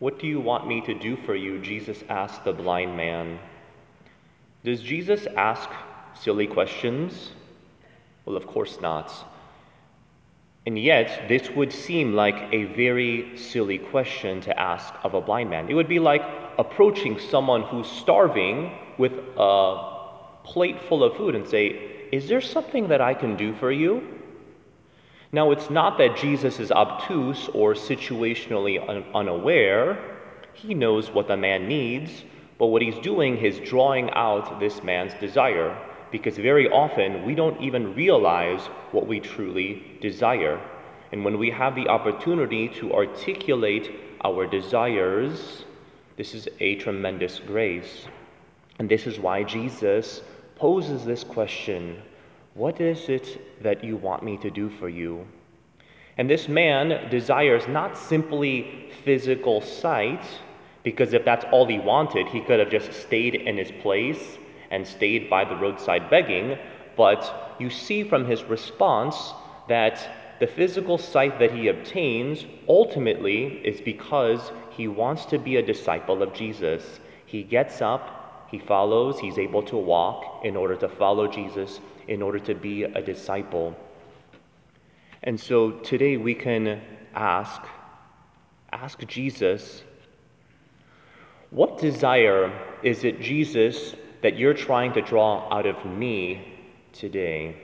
What do you want me to do for you? Jesus asked the blind man. Does Jesus ask silly questions? Well, of course not. And yet, this would seem like a very silly question to ask of a blind man. It would be like approaching someone who's starving with a plate full of food and say, Is there something that I can do for you? Now, it's not that Jesus is obtuse or situationally un- unaware. He knows what the man needs, but what he's doing is drawing out this man's desire, because very often we don't even realize what we truly desire. And when we have the opportunity to articulate our desires, this is a tremendous grace. And this is why Jesus poses this question what is it that you want me to do for you? And this man desires not simply physical sight, because if that's all he wanted, he could have just stayed in his place and stayed by the roadside begging. But you see from his response that the physical sight that he obtains ultimately is because he wants to be a disciple of Jesus. He gets up, he follows, he's able to walk in order to follow Jesus in order to be a disciple. And so today we can ask, ask Jesus, what desire is it, Jesus, that you're trying to draw out of me today?